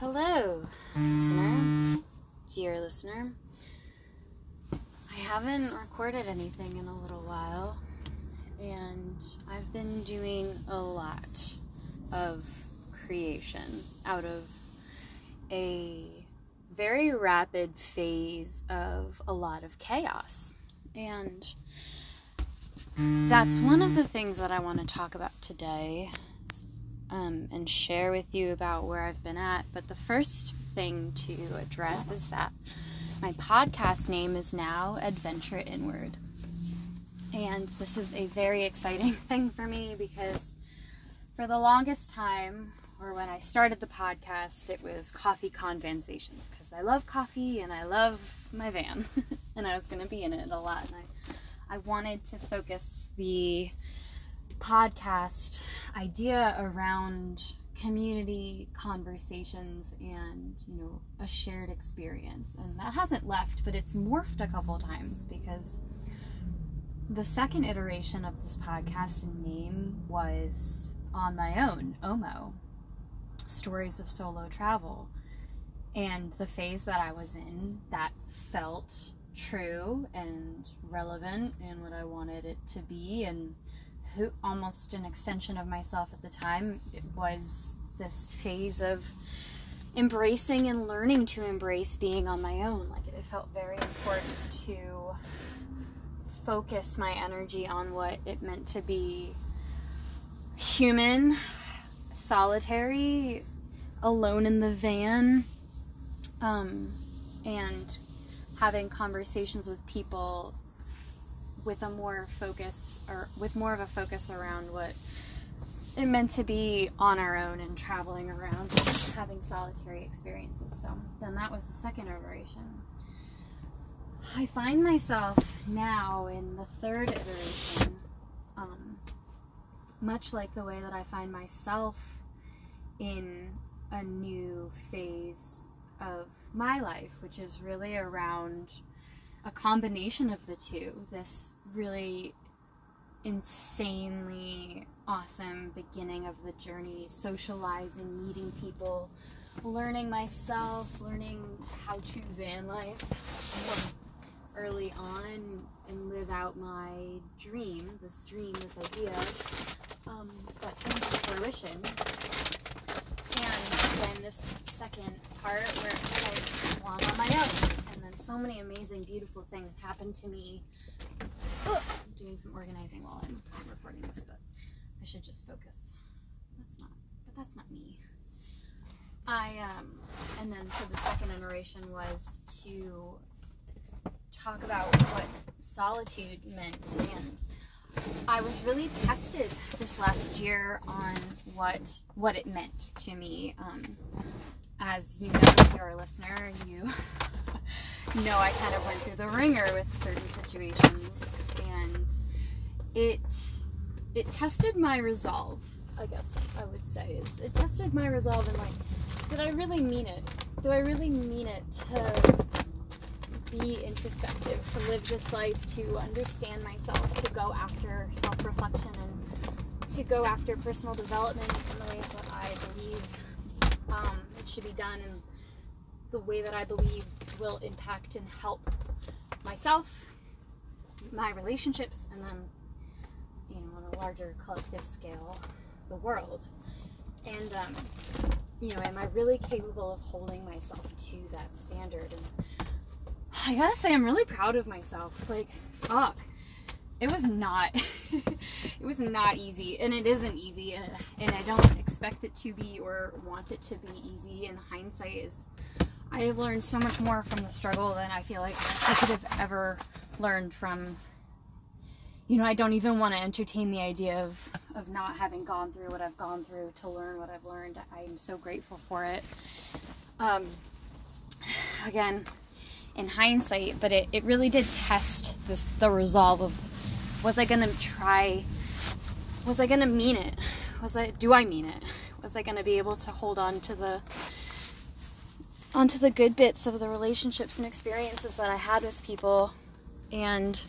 Hello, listener, dear listener. I haven't recorded anything in a little while, and I've been doing a lot of creation out of a very rapid phase of a lot of chaos. And that's one of the things that I want to talk about today um, and share with you about where I've been at. But the first thing to address is that my podcast name is now Adventure Inward. And this is a very exciting thing for me because for the longest time, or when I started the podcast, it was coffee conversations because I love coffee and I love my van, and I was going to be in it a lot. And I, I wanted to focus the podcast idea around community conversations and you know a shared experience. And that hasn't left but it's morphed a couple times because the second iteration of this podcast and name was on my own omo stories of solo travel. And the phase that i was in that felt true and relevant and what i wanted it to be and who almost an extension of myself at the time it was this phase of embracing and learning to embrace being on my own. Like it felt very important to focus my energy on what it meant to be human solitary alone in the van um, and having conversations with people with a more focus or with more of a focus around what it meant to be on our own and traveling around and having solitary experiences. So then that was the second iteration. I find myself now in the third iteration, um, much like the way that I find myself in a new phase of my life, which is really around a combination of the two. This really insanely awesome beginning of the journey, socializing, meeting people, learning myself, learning how to van life early on and live out my dream, this dream, this idea um, that came to fruition. And then this second part where I am on my own. And then so many amazing, beautiful things happened to me Doing some organizing while I'm recording this, but I should just focus. That's not, but that's not me. I, um, and then so the second iteration was to talk about what solitude meant and I was really tested this last year on what what it meant to me. Um, as you know, if you're a listener, you know I kind of went through the wringer with certain situations it it tested my resolve. I guess I would say is it tested my resolve and like, did I really mean it? Do I really mean it to be introspective, to live this life, to understand myself, to go after self-reflection and to go after personal development in the ways that I believe um, it should be done and the way that I believe will impact and help myself, my relationships, and then larger collective scale, the world. And, um, you know, am I really capable of holding myself to that standard? And I gotta say, I'm really proud of myself. Like, fuck. It was not, it was not easy, and it isn't easy, and, and I don't expect it to be or want it to be easy. And hindsight, is I have learned so much more from the struggle than I feel like I could have ever learned from you know, I don't even want to entertain the idea of, of not having gone through what I've gone through to learn what I've learned. I'm so grateful for it. Um, again, in hindsight, but it, it really did test this the resolve of was I gonna try was I gonna mean it? Was I do I mean it? Was I gonna be able to hold on to the onto the good bits of the relationships and experiences that I had with people and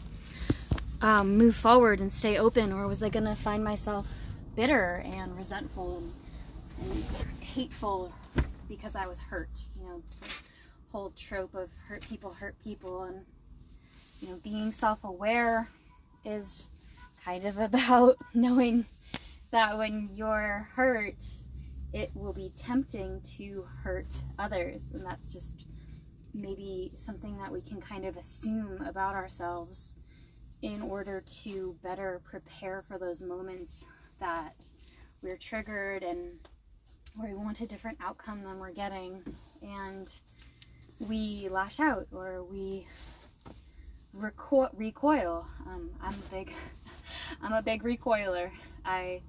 um, move forward and stay open, or was I going to find myself bitter and resentful and, and hateful because I was hurt. You know, the whole trope of hurt people hurt people, and you know, being self-aware is kind of about knowing that when you're hurt, it will be tempting to hurt others, and that's just maybe something that we can kind of assume about ourselves in order to better prepare for those moments that we're triggered and where we want a different outcome than we're getting. And we lash out or we reco- recoil. Um, i'm a big i'm a big recoiler. I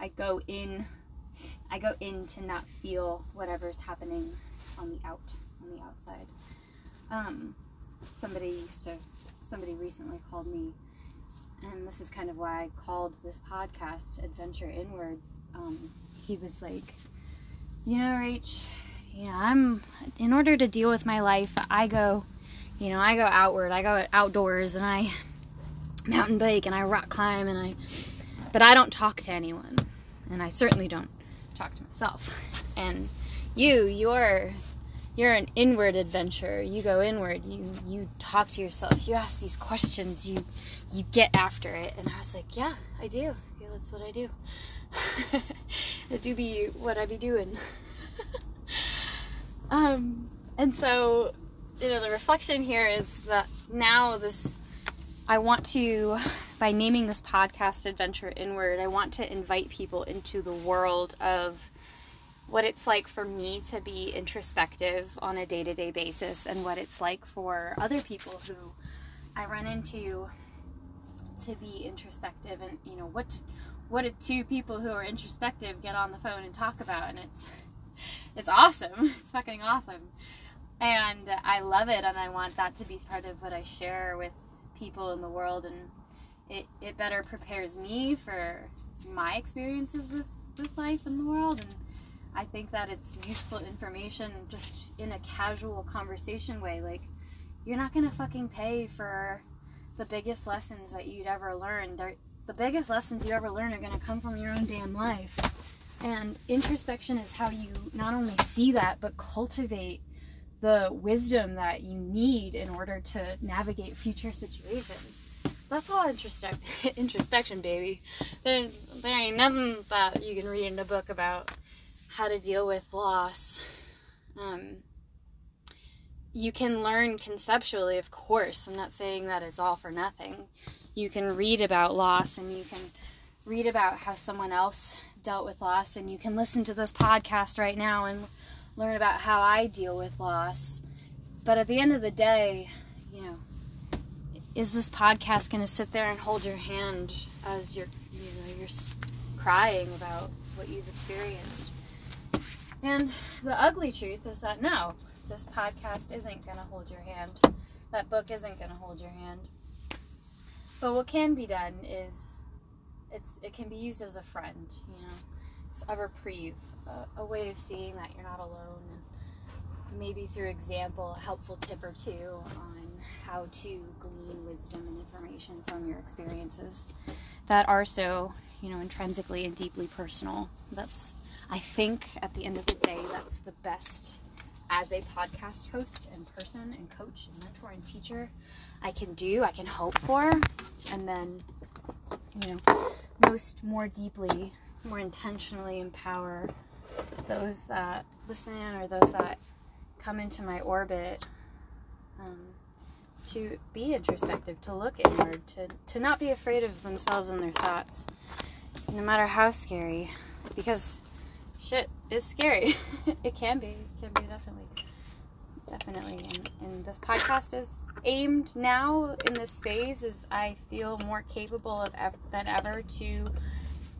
i go in i go in to not feel whatever's happening on the out on the outside. Um, somebody used to somebody recently called me and this is kind of why i called this podcast adventure inward. Um, he was like you know rach you know i'm in order to deal with my life i go you know i go outward. I go outdoors and i mountain bike and i rock climb and i but i don't talk to anyone and i certainly don't talk to myself. And you you're you're an inward adventurer. You go inward. You you talk to yourself. You ask these questions. You you get after it. And I was like, yeah, I do. Yeah, that's what I do. that do be what I be doing. um, and so, you know, the reflection here is that now this, I want to, by naming this podcast Adventure Inward, I want to invite people into the world of what it's like for me to be introspective on a day to day basis and what it's like for other people who I run into to be introspective and you know what what do two people who are introspective get on the phone and talk about? And it's it's awesome. It's fucking awesome. And I love it and I want that to be part of what I share with people in the world and it, it better prepares me for my experiences with, with life in the world and I think that it's useful information just in a casual conversation way. Like, you're not gonna fucking pay for the biggest lessons that you'd ever learn. They're, the biggest lessons you ever learn are gonna come from your own damn life. And introspection is how you not only see that, but cultivate the wisdom that you need in order to navigate future situations. That's all introspe- introspection, baby. There's there ain't nothing that you can read in a book about how to deal with loss. Um, you can learn conceptually, of course. I'm not saying that it's all for nothing. You can read about loss and you can read about how someone else dealt with loss, and you can listen to this podcast right now and learn about how I deal with loss. But at the end of the day, you know, is this podcast going to sit there and hold your hand as you're, you know, you're crying about what you've experienced? And the ugly truth is that no, this podcast isn't going to hold your hand. That book isn't going to hold your hand. But what can be done is it's it can be used as a friend, you know. It's a reprieve, a, a way of seeing that you're not alone and maybe through example, a helpful tip or two on how to glean wisdom and information from your experiences that are so, you know, intrinsically and deeply personal. That's I think at the end of the day, that's the best as a podcast host and person and coach and mentor and teacher I can do, I can hope for. And then, you know, most more deeply, more intentionally empower those that listen or those that come into my orbit um, to be introspective, to look inward, to, to not be afraid of themselves and their thoughts, no matter how scary. Because shit is scary. it can be. It can be definitely. Definitely. And, and this podcast is aimed now in this phase as I feel more capable of ev- than ever to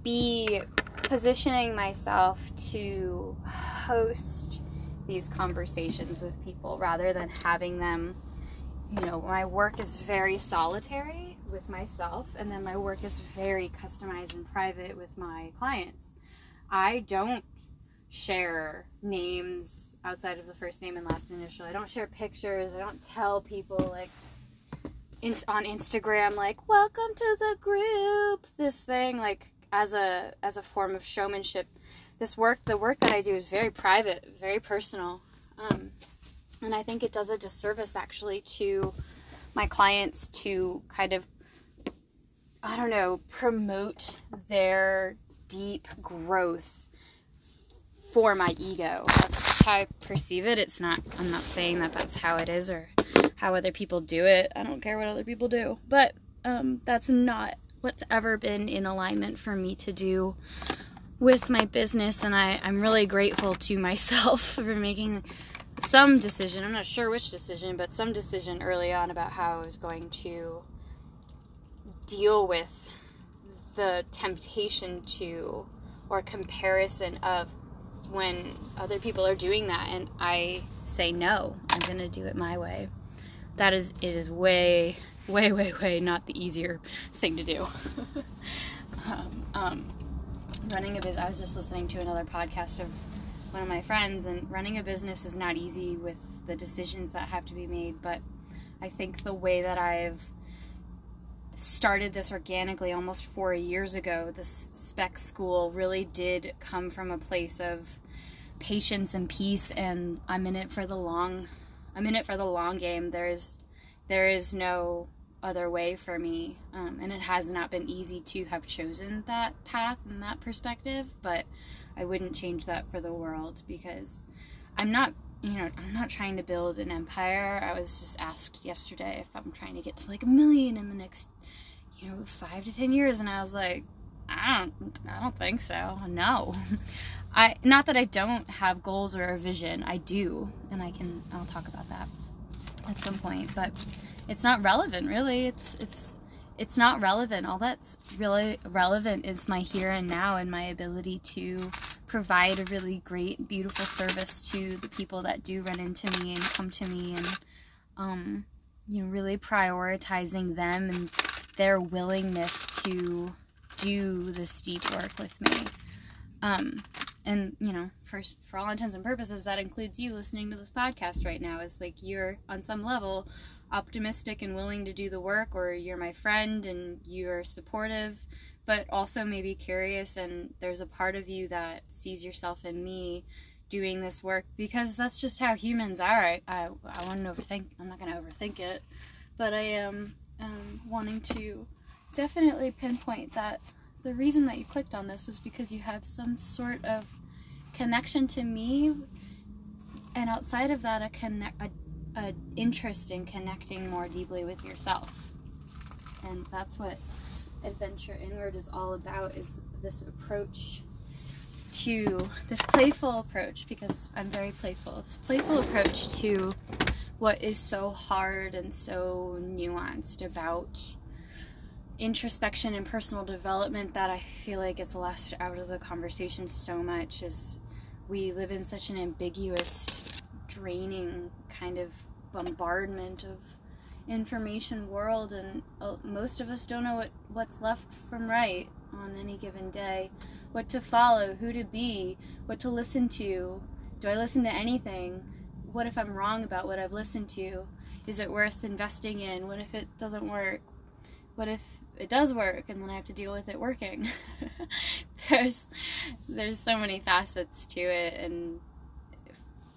be positioning myself to host these conversations with people rather than having them you know my work is very solitary with myself and then my work is very customized and private with my clients I don't share names outside of the first name and last initial. I don't share pictures. I don't tell people like in, on Instagram like welcome to the group this thing like as a as a form of showmanship. this work, the work that I do is very private, very personal. Um, and I think it does a disservice actually to my clients to kind of, I don't know, promote their deep growth for my ego. That's how I perceive it. It's not, I'm not saying that that's how it is or how other people do it. I don't care what other people do. But um, that's not what's ever been in alignment for me to do with my business. And I, I'm really grateful to myself for making some decision. I'm not sure which decision, but some decision early on about how I was going to deal with the temptation to or comparison of when other people are doing that and I say no, I'm going to do it my way. That is it is way way way way not the easier thing to do. um, um, running a business I was just listening to another podcast of one of my friends and running a business is not easy with the decisions that have to be made, but I think the way that I've started this organically almost four years ago, this spec school really did come from a place of patience and peace and I'm in it for the long I'm in it for the long game. There's there is no other way for me. Um, and it has not been easy to have chosen that path and that perspective, but I wouldn't change that for the world because I'm not you know, I'm not trying to build an empire. I was just asked yesterday if I'm trying to get to like a million in the next you know, five to ten years, and I was like, I don't, I don't think so. No, I not that I don't have goals or a vision. I do, and I can. I'll talk about that at some point, but it's not relevant really. It's it's it's not relevant. All that's really relevant is my here and now and my ability to provide a really great, beautiful service to the people that do run into me and come to me and um, you know, really prioritizing them and their willingness to do this deep work with me. Um, and you know, for for all intents and purposes, that includes you listening to this podcast right now. Is like you're on some level optimistic and willing to do the work, or you're my friend and you're supportive, but also maybe curious. And there's a part of you that sees yourself in me doing this work because that's just how humans are. I I, I wouldn't overthink. I'm not gonna overthink it, but I am um, wanting to definitely pinpoint that the reason that you clicked on this was because you have some sort of connection to me and outside of that a connect a, a interest in connecting more deeply with yourself. And that's what adventure inward is all about is this approach to this playful approach because i'm very playful. This playful approach to what is so hard and so nuanced about introspection and personal development that I feel like gets left out of the conversation so much is we live in such an ambiguous, draining kind of bombardment of information world and uh, most of us don't know what, what's left from right on any given day what to follow who to be what to listen to do i listen to anything what if I'm wrong about what I've listened to? Is it worth investing in? What if it doesn't work? What if it does work and then I have to deal with it working? there's there's so many facets to it and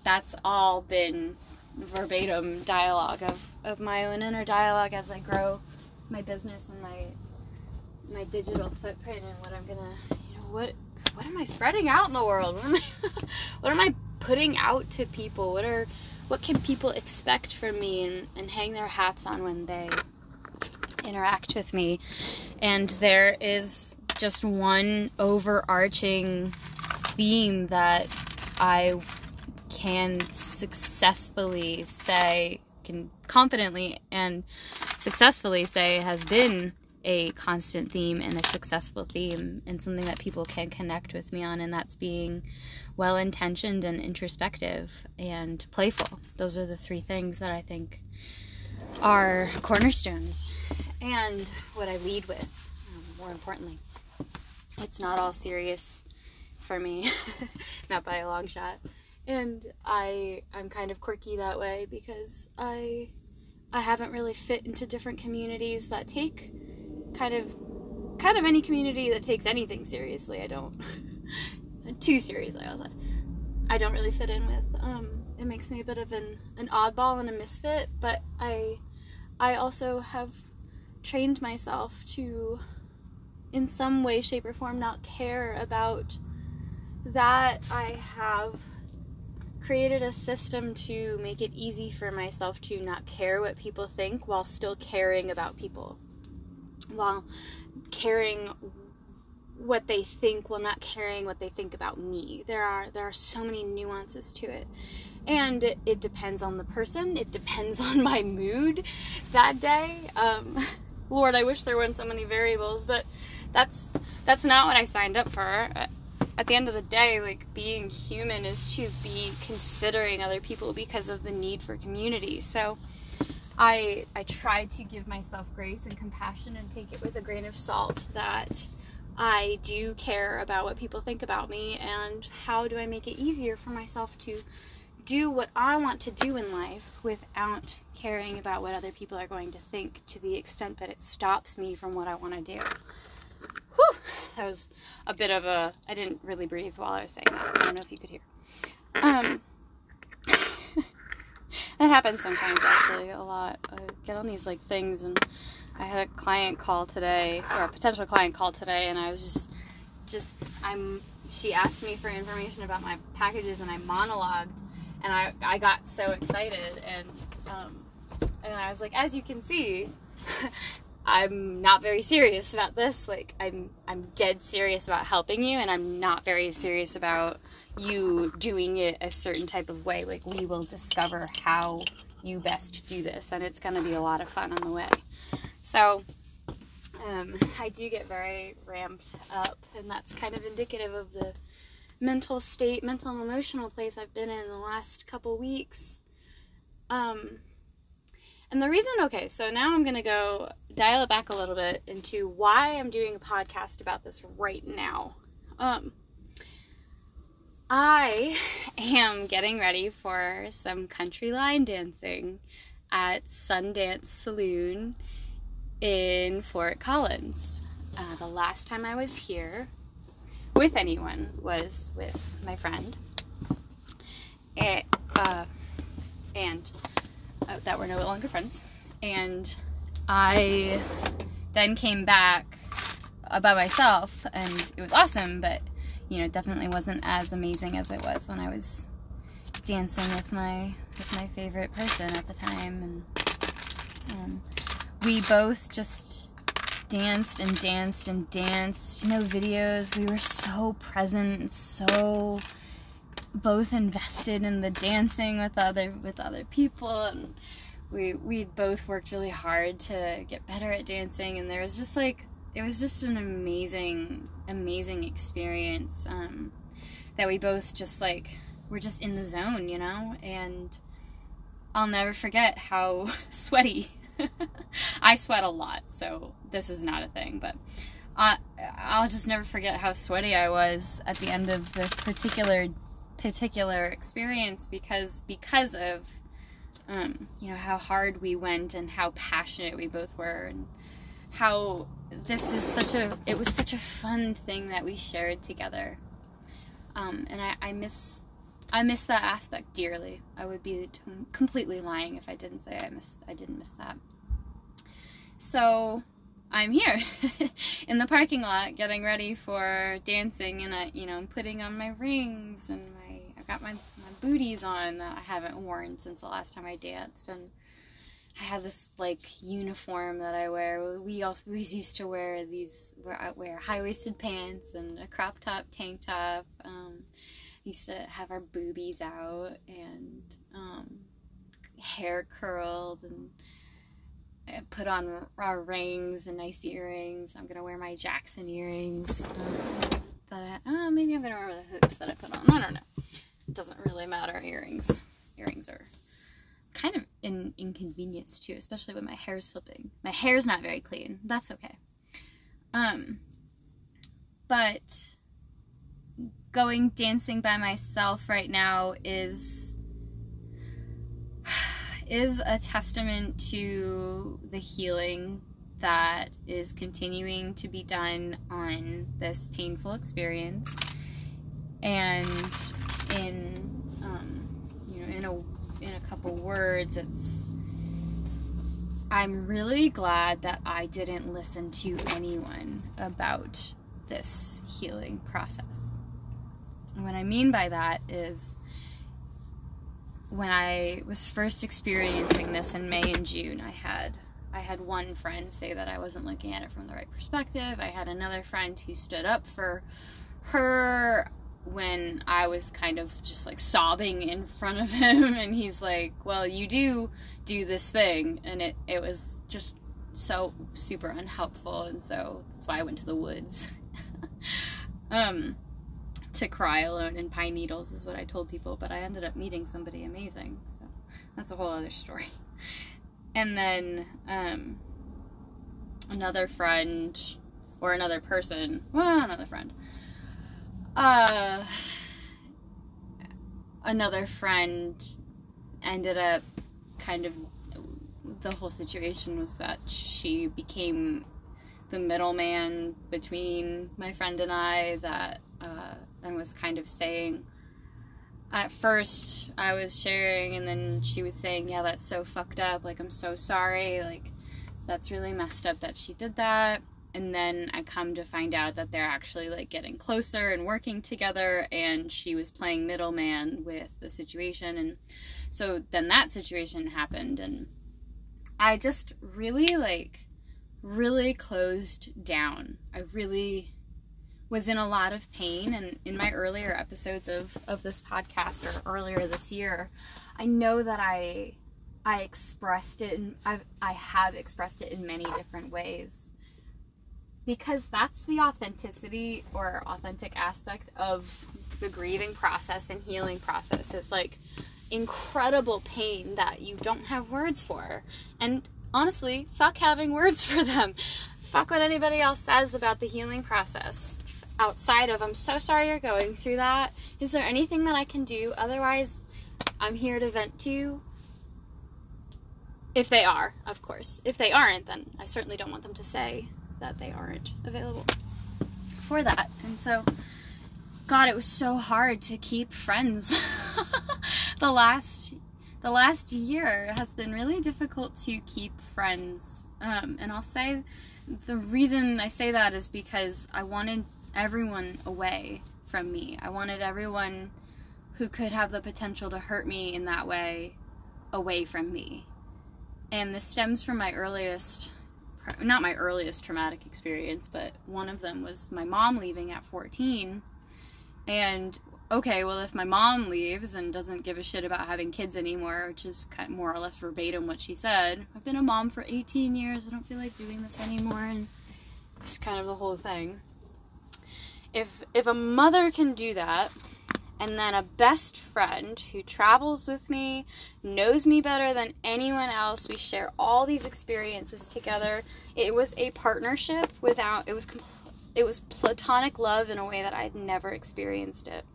that's all been verbatim dialogue of, of my own inner dialogue as I grow my business and my my digital footprint and what I'm gonna you know what what am I spreading out in the world? What am I what am I putting out to people? What are what can people expect from me and, and hang their hats on when they interact with me? And there is just one overarching theme that I can successfully say, can confidently and successfully say has been a constant theme and a successful theme and something that people can connect with me on, and that's being well intentioned and introspective and playful. Those are the three things that I think are cornerstones and what I lead with, um, more importantly. It's not all serious for me, not by a long shot. And I I'm kind of quirky that way because I I haven't really fit into different communities that take kind of kind of any community that takes anything seriously. I don't too seriously. I was like, I don't really fit in with. Um, it makes me a bit of an an oddball and a misfit, but I I also have trained myself to in some way shape or form not care about that I have created a system to make it easy for myself to not care what people think while still caring about people. While caring what they think while not caring what they think about me. There are there are so many nuances to it. And it, it depends on the person. It depends on my mood that day. Um, Lord, I wish there weren't so many variables, but that's that's not what I signed up for at the end of the day, like being human is to be considering other people because of the need for community. So I I try to give myself grace and compassion and take it with a grain of salt that I do care about what people think about me and how do I make it easier for myself to do what I want to do in life without caring about what other people are going to think to the extent that it stops me from what I want to do. Whew, that was a bit of a. I didn't really breathe while I was saying that. I don't know if you could hear. Um, that happens sometimes, actually, a lot. I get on these like things, and I had a client call today, or a potential client call today, and I was just, just I'm. She asked me for information about my packages, and I monologued, and I I got so excited, and um, and I was like, as you can see. I'm not very serious about this. Like I'm I'm dead serious about helping you and I'm not very serious about you doing it a certain type of way. Like we will discover how you best do this and it's going to be a lot of fun on the way. So um, I do get very ramped up and that's kind of indicative of the mental state, mental and emotional place I've been in the last couple weeks. Um, and the reason, okay, so now I'm going to go dial it back a little bit into why I'm doing a podcast about this right now. Um, I am getting ready for some country line dancing at Sundance Saloon in Fort Collins. Uh, the last time I was here with anyone was with my friend. It, uh, and uh, that were no longer friends. And I then came back uh, by myself, and it was awesome, but you know, definitely wasn't as amazing as it was when I was dancing with my with my favorite person at the time. And um, we both just danced and danced and danced. No videos. We were so present, so both invested in the dancing with other with other people and we we both worked really hard to get better at dancing and there was just like it was just an amazing amazing experience um, that we both just like were just in the zone you know? And I'll never forget how sweaty. I sweat a lot so this is not a thing but I, I'll just never forget how sweaty I was at the end of this particular particular experience because because of um, you know how hard we went and how passionate we both were and how this is such a it was such a fun thing that we shared together. Um, and I, I miss I miss that aspect dearly. I would be completely lying if I didn't say I miss I didn't miss that. So I'm here in the parking lot getting ready for dancing and I you know I'm putting on my rings and my I've got my, my booties on that I haven't worn since the last time I danced, and I have this like uniform that I wear. We also we used to wear these where I wear high waisted pants and a crop top tank top. Um, used to have our boobies out and um, hair curled and put on our rings and nice earrings. I'm gonna wear my Jackson earrings. Um, that I, uh, maybe I'm gonna wear the hoops that I put on. I don't know doesn't really matter. Earrings, earrings are kind of an inconvenience too, especially when my hair's flipping. My hair's not very clean. That's okay. Um, but going dancing by myself right now is is a testament to the healing that is continuing to be done on this painful experience And in um, you know in a in a couple words, it's I'm really glad that I didn't listen to anyone about this healing process. And what I mean by that is when I was first experiencing this in May and June, I had I had one friend say that I wasn't looking at it from the right perspective. I had another friend who stood up for her when I was kind of just like sobbing in front of him and he's like, "Well, you do do this thing." And it it was just so super unhelpful and so that's why I went to the woods. um to cry alone in pine needles is what I told people, but I ended up meeting somebody amazing. So that's a whole other story. And then um, another friend or another person, well, another friend. Uh, another friend ended up kind of the whole situation was that she became the middleman between my friend and I that uh, and was kind of saying at first I was sharing and then she was saying, Yeah, that's so fucked up. Like, I'm so sorry. Like, that's really messed up that she did that. And then I come to find out that they're actually like getting closer and working together, and she was playing middleman with the situation. And so then that situation happened, and I just really like really closed down. I really was in a lot of pain and in my earlier episodes of, of this podcast or earlier this year i know that i i expressed it and I've, i have expressed it in many different ways because that's the authenticity or authentic aspect of the grieving process and healing process is like incredible pain that you don't have words for and honestly fuck having words for them fuck what anybody else says about the healing process outside of I'm so sorry you're going through that. Is there anything that I can do? Otherwise, I'm here to vent to you. If they are, of course. If they aren't, then I certainly don't want them to say that they aren't available for that. And so, God, it was so hard to keep friends. the last the last year has been really difficult to keep friends. Um, and I'll say the reason I say that is because I wanted everyone away from me. I wanted everyone who could have the potential to hurt me in that way away from me. And this stems from my earliest, not my earliest traumatic experience, but one of them was my mom leaving at 14. And okay, well, if my mom leaves and doesn't give a shit about having kids anymore, which is kind of more or less verbatim what she said, I've been a mom for 18 years, I don't feel like doing this anymore, and just kind of the whole thing if if a mother can do that and then a best friend who travels with me, knows me better than anyone else. We share all these experiences together. It was a partnership without it was it was platonic love in a way that I'd never experienced it.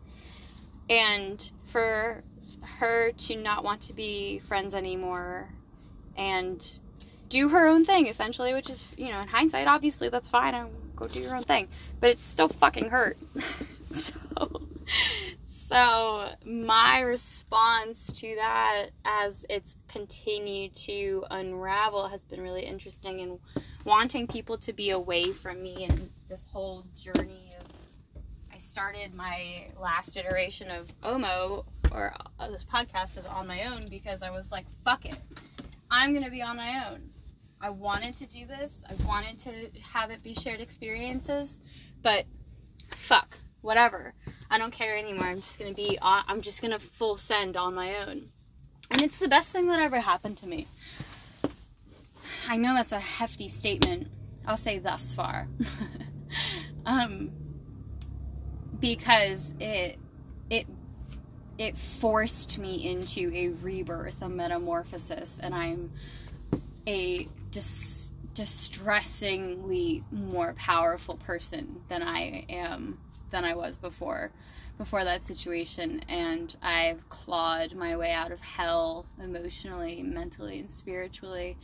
And for her to not want to be friends anymore and do her own thing essentially, which is, you know, in hindsight obviously that's fine. I'm go do your own thing. But it still fucking hurt. so, so my response to that as it's continued to unravel has been really interesting and wanting people to be away from me and this whole journey of I started my last iteration of Omo or uh, this podcast is on my own because I was like, fuck it. I'm going to be on my own. I wanted to do this. I wanted to have it be shared experiences, but fuck, whatever. I don't care anymore. I'm just gonna be. I'm just gonna full send on my own, and it's the best thing that ever happened to me. I know that's a hefty statement. I'll say thus far, um, because it it it forced me into a rebirth, a metamorphosis, and I'm a dis- distressingly more powerful person than I am than I was before before that situation and I've clawed my way out of hell emotionally, mentally and spiritually.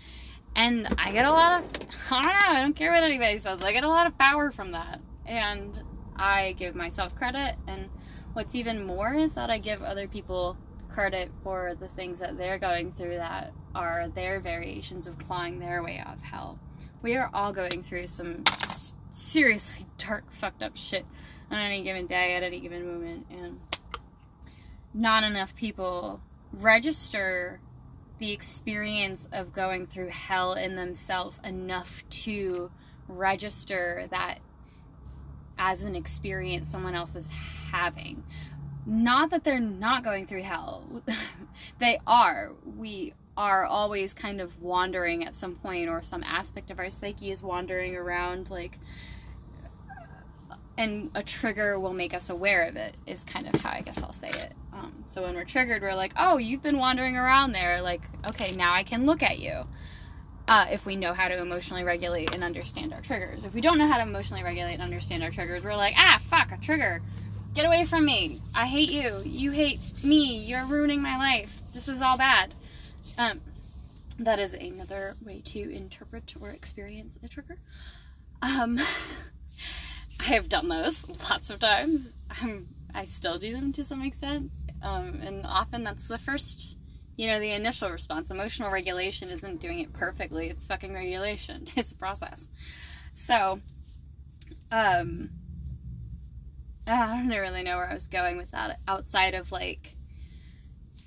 And I get a lot of I don't know, I don't care what anybody says. I get a lot of power from that. And I give myself credit and what's even more is that I give other people credit for the things that they're going through that are their variations of clawing their way out of hell. We are all going through some seriously dark, fucked up shit on any given day, at any given moment, and not enough people register the experience of going through hell in themselves enough to register that as an experience someone else is having. Not that they're not going through hell, they are. We are always kind of wandering at some point, or some aspect of our psyche is wandering around, like, and a trigger will make us aware of it, is kind of how I guess I'll say it. Um, so when we're triggered, we're like, oh, you've been wandering around there. Like, okay, now I can look at you. Uh, if we know how to emotionally regulate and understand our triggers. If we don't know how to emotionally regulate and understand our triggers, we're like, ah, fuck, a trigger. Get away from me. I hate you. You hate me. You're ruining my life. This is all bad. Um, that is another way to interpret or experience a trigger. Um, I have done those lots of times. I'm, I still do them to some extent. Um, and often that's the first, you know, the initial response. Emotional regulation isn't doing it perfectly, it's fucking regulation. It's a process. So, um, I don't really know where I was going with that outside of like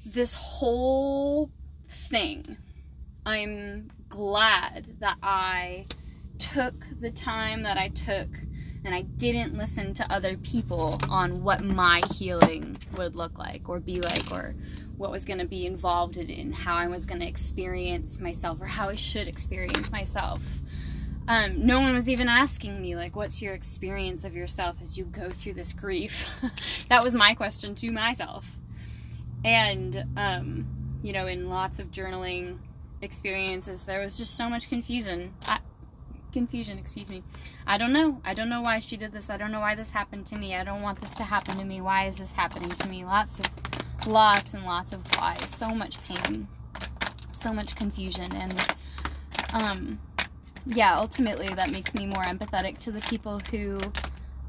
this whole thing. I'm glad that I took the time that I took and I didn't listen to other people on what my healing would look like or be like or what was going to be involved in how I was going to experience myself or how I should experience myself. Um, no one was even asking me like what's your experience of yourself as you go through this grief? That was my question to myself. And um, you know in lots of journaling experiences there was just so much confusion. I, confusion, excuse me. I don't know. I don't know why she did this. I don't know why this happened to me. I don't want this to happen to me. Why is this happening to me? Lots of lots and lots of whys. So much pain. So much confusion and um yeah, ultimately that makes me more empathetic to the people who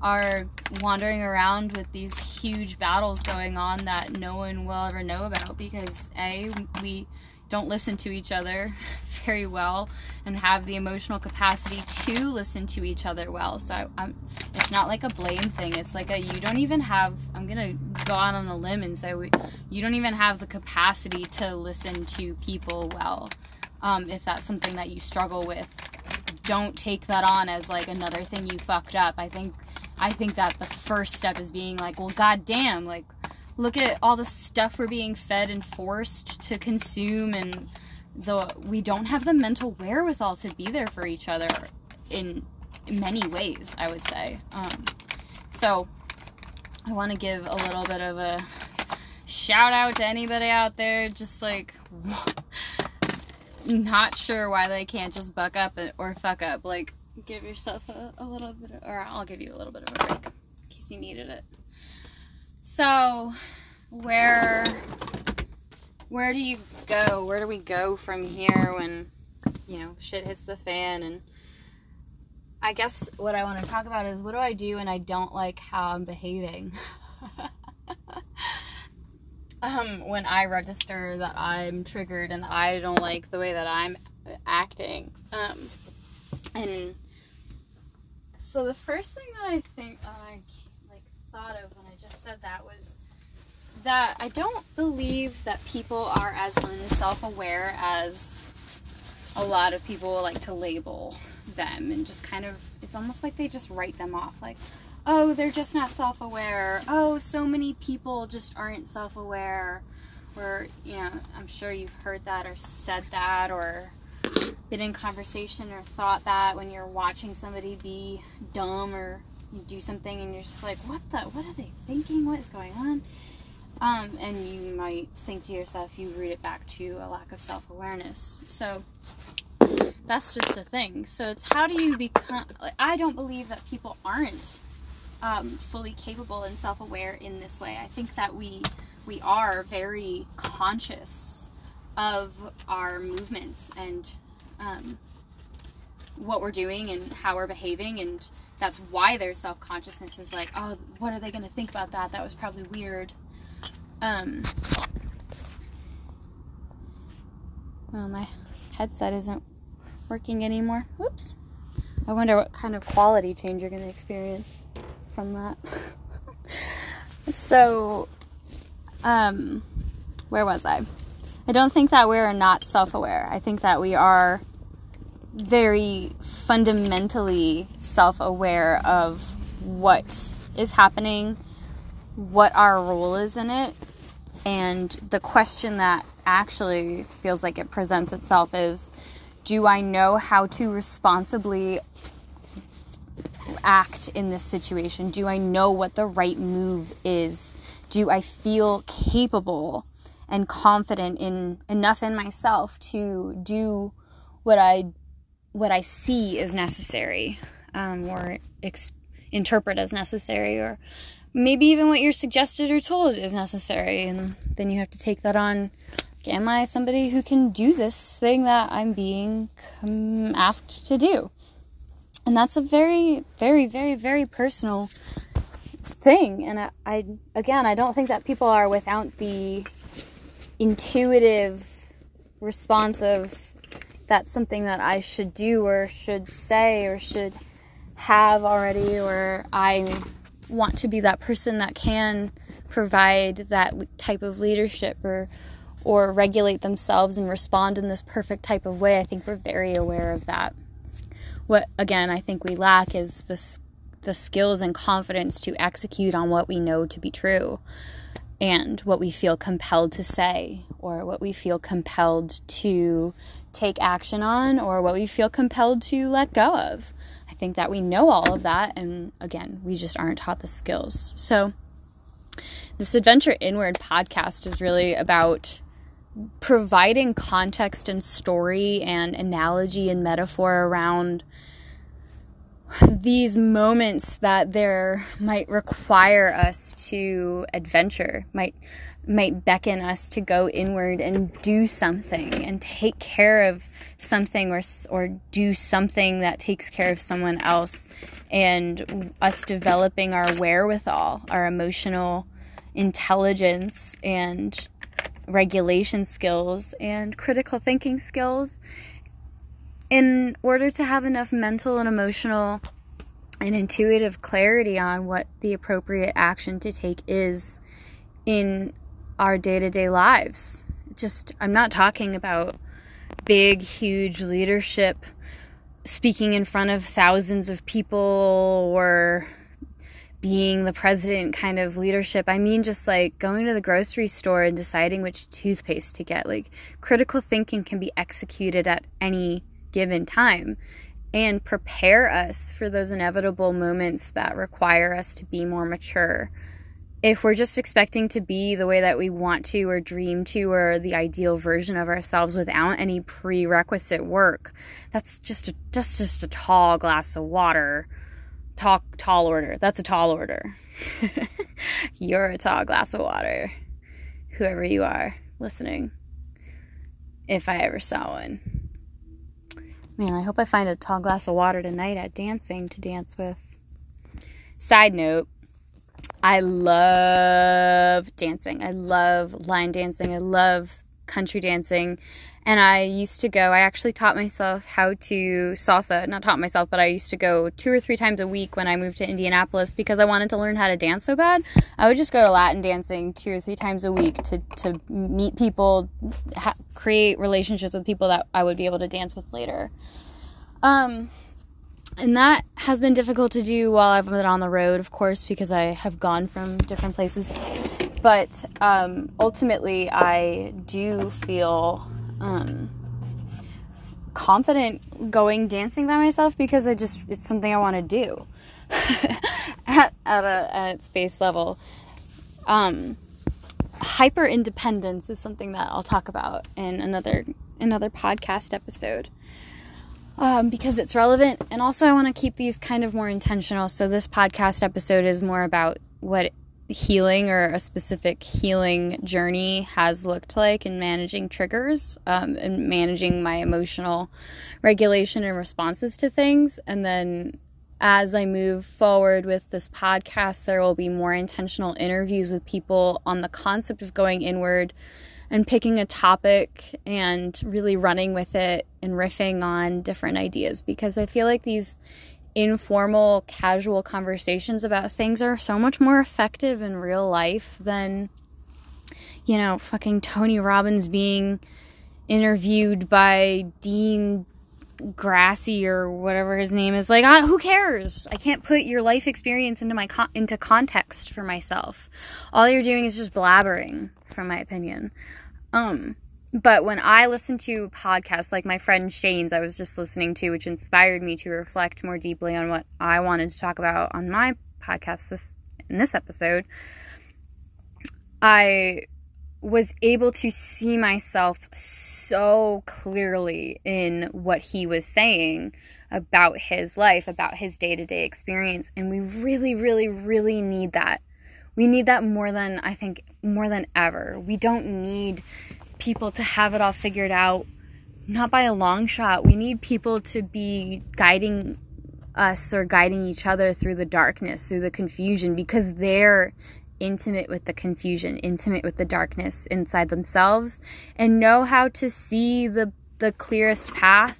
are wandering around with these huge battles going on that no one will ever know about because a we don't listen to each other very well and have the emotional capacity to listen to each other well. So I'm, it's not like a blame thing. It's like a you don't even have. I'm gonna go out on a limb and say we, you don't even have the capacity to listen to people well. Um, if that's something that you struggle with, don't take that on as like another thing you fucked up. I think I think that the first step is being like, well, goddamn, like look at all the stuff we're being fed and forced to consume and the we don't have the mental wherewithal to be there for each other in, many ways i would say. Um, so i want to give a little bit of a shout out to anybody out there just like not sure why they can't just buck up or fuck up. Like give yourself a, a little bit of, or i'll give you a little bit of a break in case you needed it so, where where do you go? Where do we go from here when you know shit hits the fan? And I guess what I want to talk about is what do I do when I don't like how I'm behaving? um, when I register that I'm triggered and I don't like the way that I'm acting. Um, and so the first thing that I think I like thought of said that was that I don't believe that people are as unself aware as a lot of people like to label them and just kind of it's almost like they just write them off like oh they're just not self-aware. Oh so many people just aren't self-aware. Or you know i'm sure you've heard that or said that or been in conversation or thought that when you're watching somebody be dumb or you do something and you're just like, what the, what are they thinking? What is going on? Um, and you might think to yourself, you root it back to a lack of self awareness. So that's just a thing. So it's how do you become, I don't believe that people aren't um, fully capable and self aware in this way. I think that we, we are very conscious of our movements and um, what we're doing and how we're behaving and that's why their self consciousness is like, oh, what are they going to think about that? That was probably weird. Um, well, my headset isn't working anymore. Oops. I wonder what kind of quality change you're going to experience from that. so, um, where was I? I don't think that we're not self aware. I think that we are very fundamentally self aware of what is happening, what our role is in it, and the question that actually feels like it presents itself is do I know how to responsibly act in this situation? Do I know what the right move is? Do I feel capable and confident in enough in myself to do what I what I see is necessary um, or ex- interpret as necessary or maybe even what you're suggested or told is necessary and then you have to take that on am I somebody who can do this thing that I'm being um, asked to do? And that's a very, very, very, very personal thing. And I, I, again, I don't think that people are without the intuitive response of that's something that I should do or should say or should have already, or I want to be that person that can provide that type of leadership or or regulate themselves and respond in this perfect type of way. I think we're very aware of that. What again I think we lack is the the skills and confidence to execute on what we know to be true and what we feel compelled to say or what we feel compelled to take action on or what we feel compelled to let go of. Think that we know all of that and again, we just aren't taught the skills. So this Adventure Inward podcast is really about providing context and story and analogy and metaphor around these moments that there might require us to adventure might might beckon us to go inward and do something and take care of something or or do something that takes care of someone else and us developing our wherewithal our emotional intelligence and regulation skills and critical thinking skills in order to have enough mental and emotional and intuitive clarity on what the appropriate action to take is in our day to day lives. Just, I'm not talking about big, huge leadership speaking in front of thousands of people or being the president kind of leadership. I mean, just like going to the grocery store and deciding which toothpaste to get. Like, critical thinking can be executed at any given time and prepare us for those inevitable moments that require us to be more mature. If we're just expecting to be the way that we want to or dream to or the ideal version of ourselves without any prerequisite work, that's just a, just just a tall glass of water Talk tall order. That's a tall order. You're a tall glass of water. Whoever you are listening. If I ever saw one. Man, I hope I find a tall glass of water tonight at dancing to dance with. Side note, I love dancing. I love line dancing. I love country dancing. And I used to go, I actually taught myself how to salsa, not taught myself, but I used to go two or three times a week when I moved to Indianapolis because I wanted to learn how to dance so bad. I would just go to Latin dancing two or three times a week to, to meet people, ha- create relationships with people that I would be able to dance with later. Um, and that has been difficult to do while I've been on the road, of course, because I have gone from different places. But um, ultimately, I do feel um, confident going dancing by myself because I just it's something I want to do at at, a, at its base level. Um, hyper independence is something that I'll talk about in another another podcast episode. Um, because it's relevant, and also I want to keep these kind of more intentional. So, this podcast episode is more about what healing or a specific healing journey has looked like in managing triggers um, and managing my emotional regulation and responses to things. And then as I move forward with this podcast, there will be more intentional interviews with people on the concept of going inward and picking a topic and really running with it and riffing on different ideas because I feel like these informal, casual conversations about things are so much more effective in real life than, you know, fucking Tony Robbins being interviewed by Dean Grassy or whatever his name is. Like, who cares? I can't put your life experience into my con- into context for myself. All you're doing is just blabbering, from my opinion. Um, but when I listen to podcasts like my friend Shane's, I was just listening to, which inspired me to reflect more deeply on what I wanted to talk about on my podcast this in this episode. I was able to see myself so clearly in what he was saying about his life, about his day to day experience. And we really, really, really need that. We need that more than, I think, more than ever. We don't need people to have it all figured out, not by a long shot. We need people to be guiding us or guiding each other through the darkness, through the confusion, because they're intimate with the confusion, intimate with the darkness inside themselves, and know how to see the the clearest path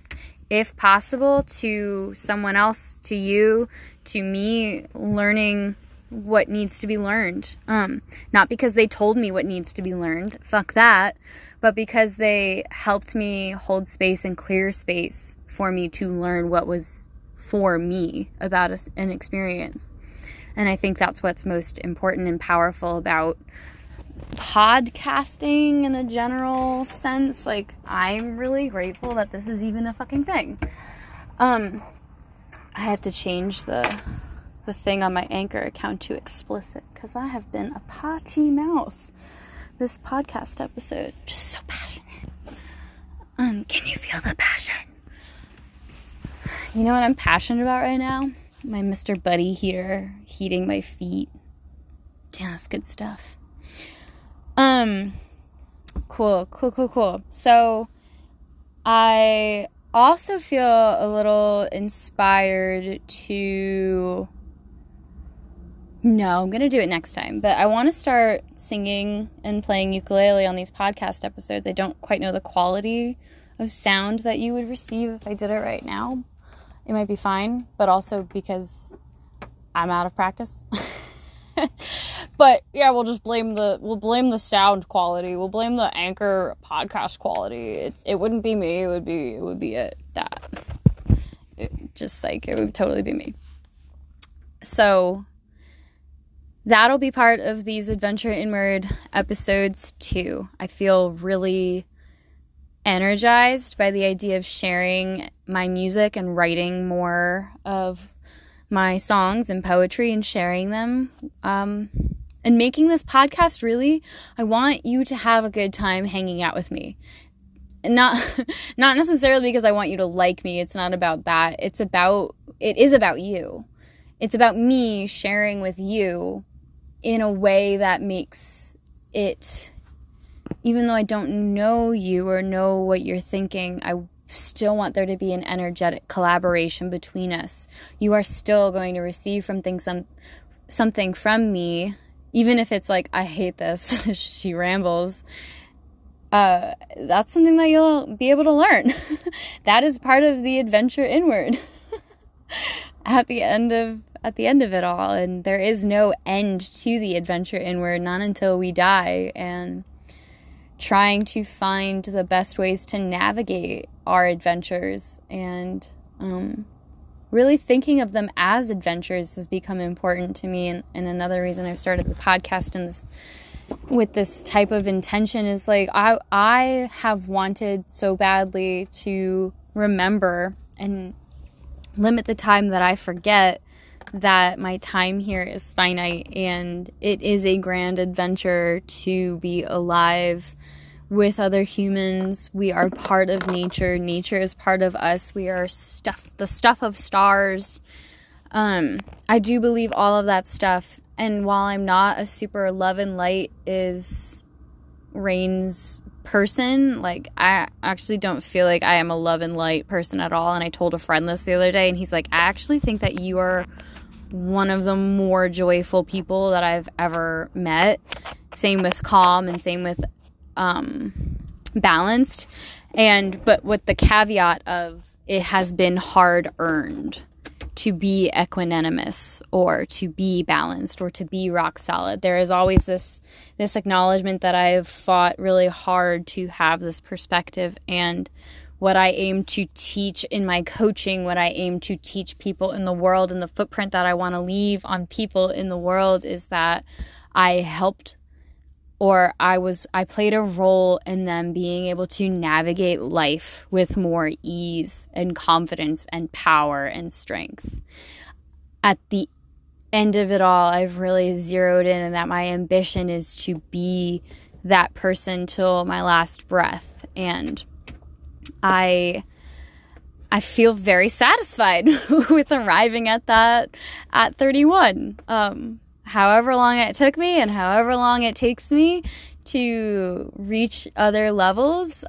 if possible to someone else, to you, to me learning what needs to be learned. Um, not because they told me what needs to be learned, fuck that, but because they helped me hold space and clear space for me to learn what was for me about a, an experience. And I think that's what's most important and powerful about podcasting in a general sense. Like, I'm really grateful that this is even a fucking thing. Um, I have to change the the thing on my anchor account to explicit because I have been a potty mouth this podcast episode. Just so passionate. Um, can you feel the passion? You know what I'm passionate about right now? my Mr. Buddy here heating my feet. Damn, that's good stuff. Um, cool, cool, cool, cool. So, I also feel a little inspired to. No, I'm going to do it next time. But I want to start singing and playing ukulele on these podcast episodes. I don't quite know the quality of sound that you would receive if I did it right now, it might be fine, but also because I'm out of practice. but yeah, we'll just blame the we'll blame the sound quality. We'll blame the anchor podcast quality. It it wouldn't be me. It would be it would be it that. It, just like it would totally be me. So that'll be part of these adventure inward episodes too. I feel really energized by the idea of sharing my music and writing more of my songs and poetry and sharing them. Um, and making this podcast really, I want you to have a good time hanging out with me. Not not necessarily because I want you to like me. It's not about that. It's about it is about you. It's about me sharing with you in a way that makes it even though I don't know you or know what you're thinking, I still want there to be an energetic collaboration between us. You are still going to receive from things some something from me, even if it's like I hate this. she rambles. Uh, that's something that you'll be able to learn. that is part of the adventure inward. at the end of at the end of it all, and there is no end to the adventure inward, not until we die, and trying to find the best ways to navigate our adventures and um, really thinking of them as adventures has become important to me and, and another reason i've started the podcast and this with this type of intention is like I I have wanted so badly to remember and limit the time that I forget that my time here is finite and it is a grand adventure to be alive with other humans. We are part of nature. Nature is part of us. We are stuff the stuff of stars. Um, I do believe all of that stuff. And while I'm not a super love and light is Rain's person, like I actually don't feel like I am a love and light person at all. And I told a friend this the other day, and he's like, I actually think that you are one of the more joyful people that I've ever met. Same with calm and same with um, balanced. And but with the caveat of it has been hard earned to be equanimous or to be balanced or to be rock solid. There is always this this acknowledgement that I've fought really hard to have this perspective and what I aim to teach in my coaching, what I aim to teach people in the world and the footprint that I want to leave on people in the world is that I helped or I was I played a role in them being able to navigate life with more ease and confidence and power and strength. At the end of it all, I've really zeroed in and that my ambition is to be that person till my last breath and I I feel very satisfied with arriving at that at 31. Um, however long it took me and however long it takes me to reach other levels,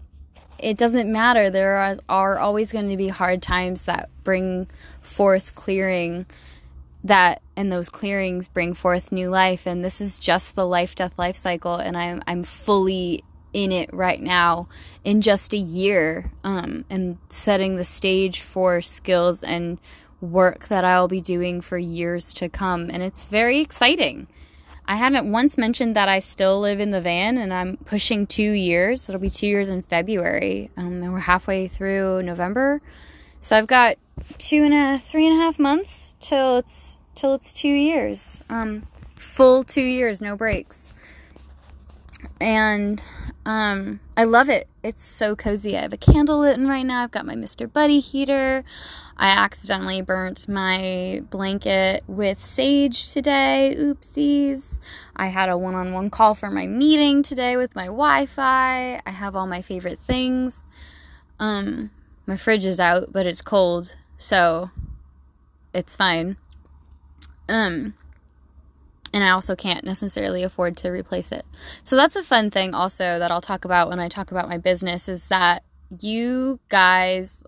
it doesn't matter. There are, are always going to be hard times that bring forth clearing that and those clearings bring forth new life and this is just the life death life cycle and I'm I'm fully in it right now in just a year um, and setting the stage for skills and work that I'll be doing for years to come. And it's very exciting. I haven't once mentioned that I still live in the van and I'm pushing two years. It'll be two years in February. Um, and we're halfway through November. So I've got two and a three and a half months till it's till it's two years. Um, full two years, no breaks. And um, I love it. It's so cozy. I have a candle lit in right now. I've got my Mr. Buddy heater. I accidentally burnt my blanket with sage today. Oopsies. I had a one on one call for my meeting today with my Wi Fi. I have all my favorite things. Um, my fridge is out, but it's cold, so it's fine. Um, and I also can't necessarily afford to replace it. So that's a fun thing also that I'll talk about when I talk about my business is that you guys,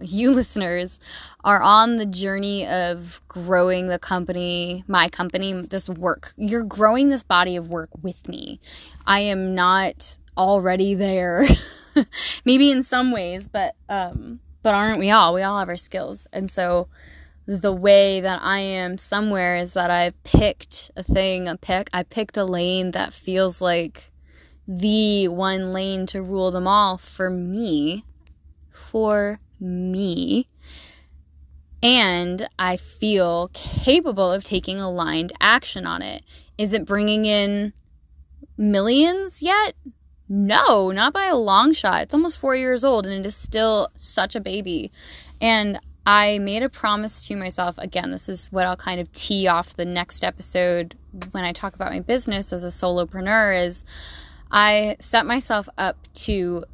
you listeners, are on the journey of growing the company, my company, this work. You're growing this body of work with me. I am not already there. Maybe in some ways, but um but aren't we all? We all have our skills. And so the way that I am somewhere is that I've picked a thing, a pick, I picked a lane that feels like the one lane to rule them all for me, for me. And I feel capable of taking aligned action on it. Is it bringing in millions yet? No, not by a long shot. It's almost four years old and it is still such a baby. And I made a promise to myself. Again, this is what I'll kind of tee off the next episode when I talk about my business as a solopreneur is I set myself up to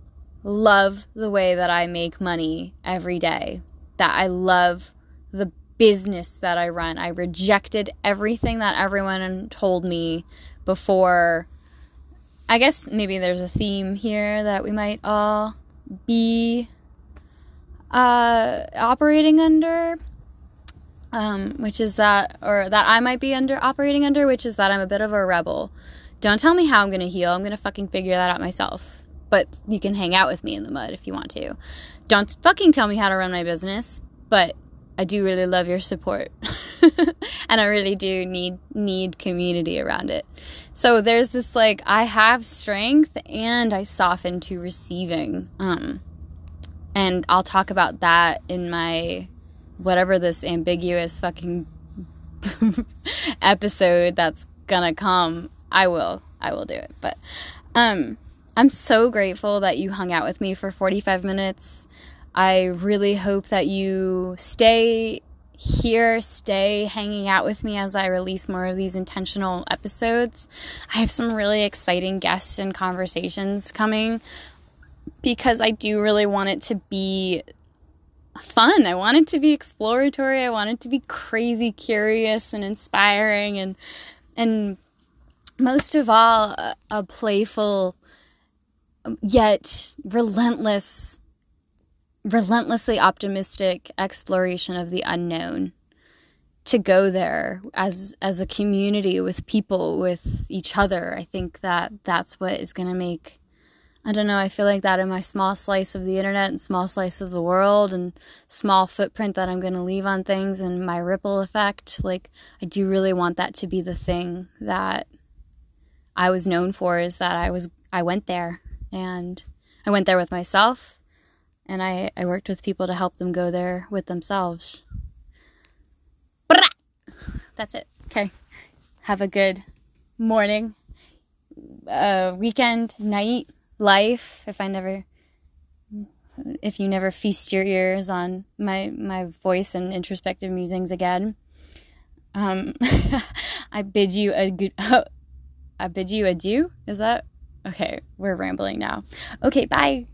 love the way that I make money every day. That I love the business that I run. I rejected everything that everyone told me before. I guess maybe there's a theme here that we might all be uh, operating under, um, which is that, or that I might be under operating under, which is that I'm a bit of a rebel. Don't tell me how I'm gonna heal. I'm gonna fucking figure that out myself. But you can hang out with me in the mud if you want to. Don't fucking tell me how to run my business. But I do really love your support, and I really do need need community around it. So there's this like I have strength and I soften to receiving. Um, and I'll talk about that in my whatever this ambiguous fucking episode that's gonna come. I will. I will do it. But um I'm so grateful that you hung out with me for 45 minutes. I really hope that you stay here, stay hanging out with me as I release more of these intentional episodes. I have some really exciting guests and conversations coming because I do really want it to be fun. I want it to be exploratory. I want it to be crazy curious and inspiring and and most of all a, a playful um, yet relentless relentlessly optimistic exploration of the unknown to go there as as a community with people with each other i think that that's what is going to make i don't know i feel like that in my small slice of the internet and small slice of the world and small footprint that i'm going to leave on things and my ripple effect like i do really want that to be the thing that i was known for is that i was i went there and i went there with myself and I, I worked with people to help them go there with themselves. That's it. Okay. Have a good morning, uh, weekend, night, life. If I never, if you never feast your ears on my my voice and introspective musings again, um, I bid you a good. I bid you adieu. Is that okay? We're rambling now. Okay, bye.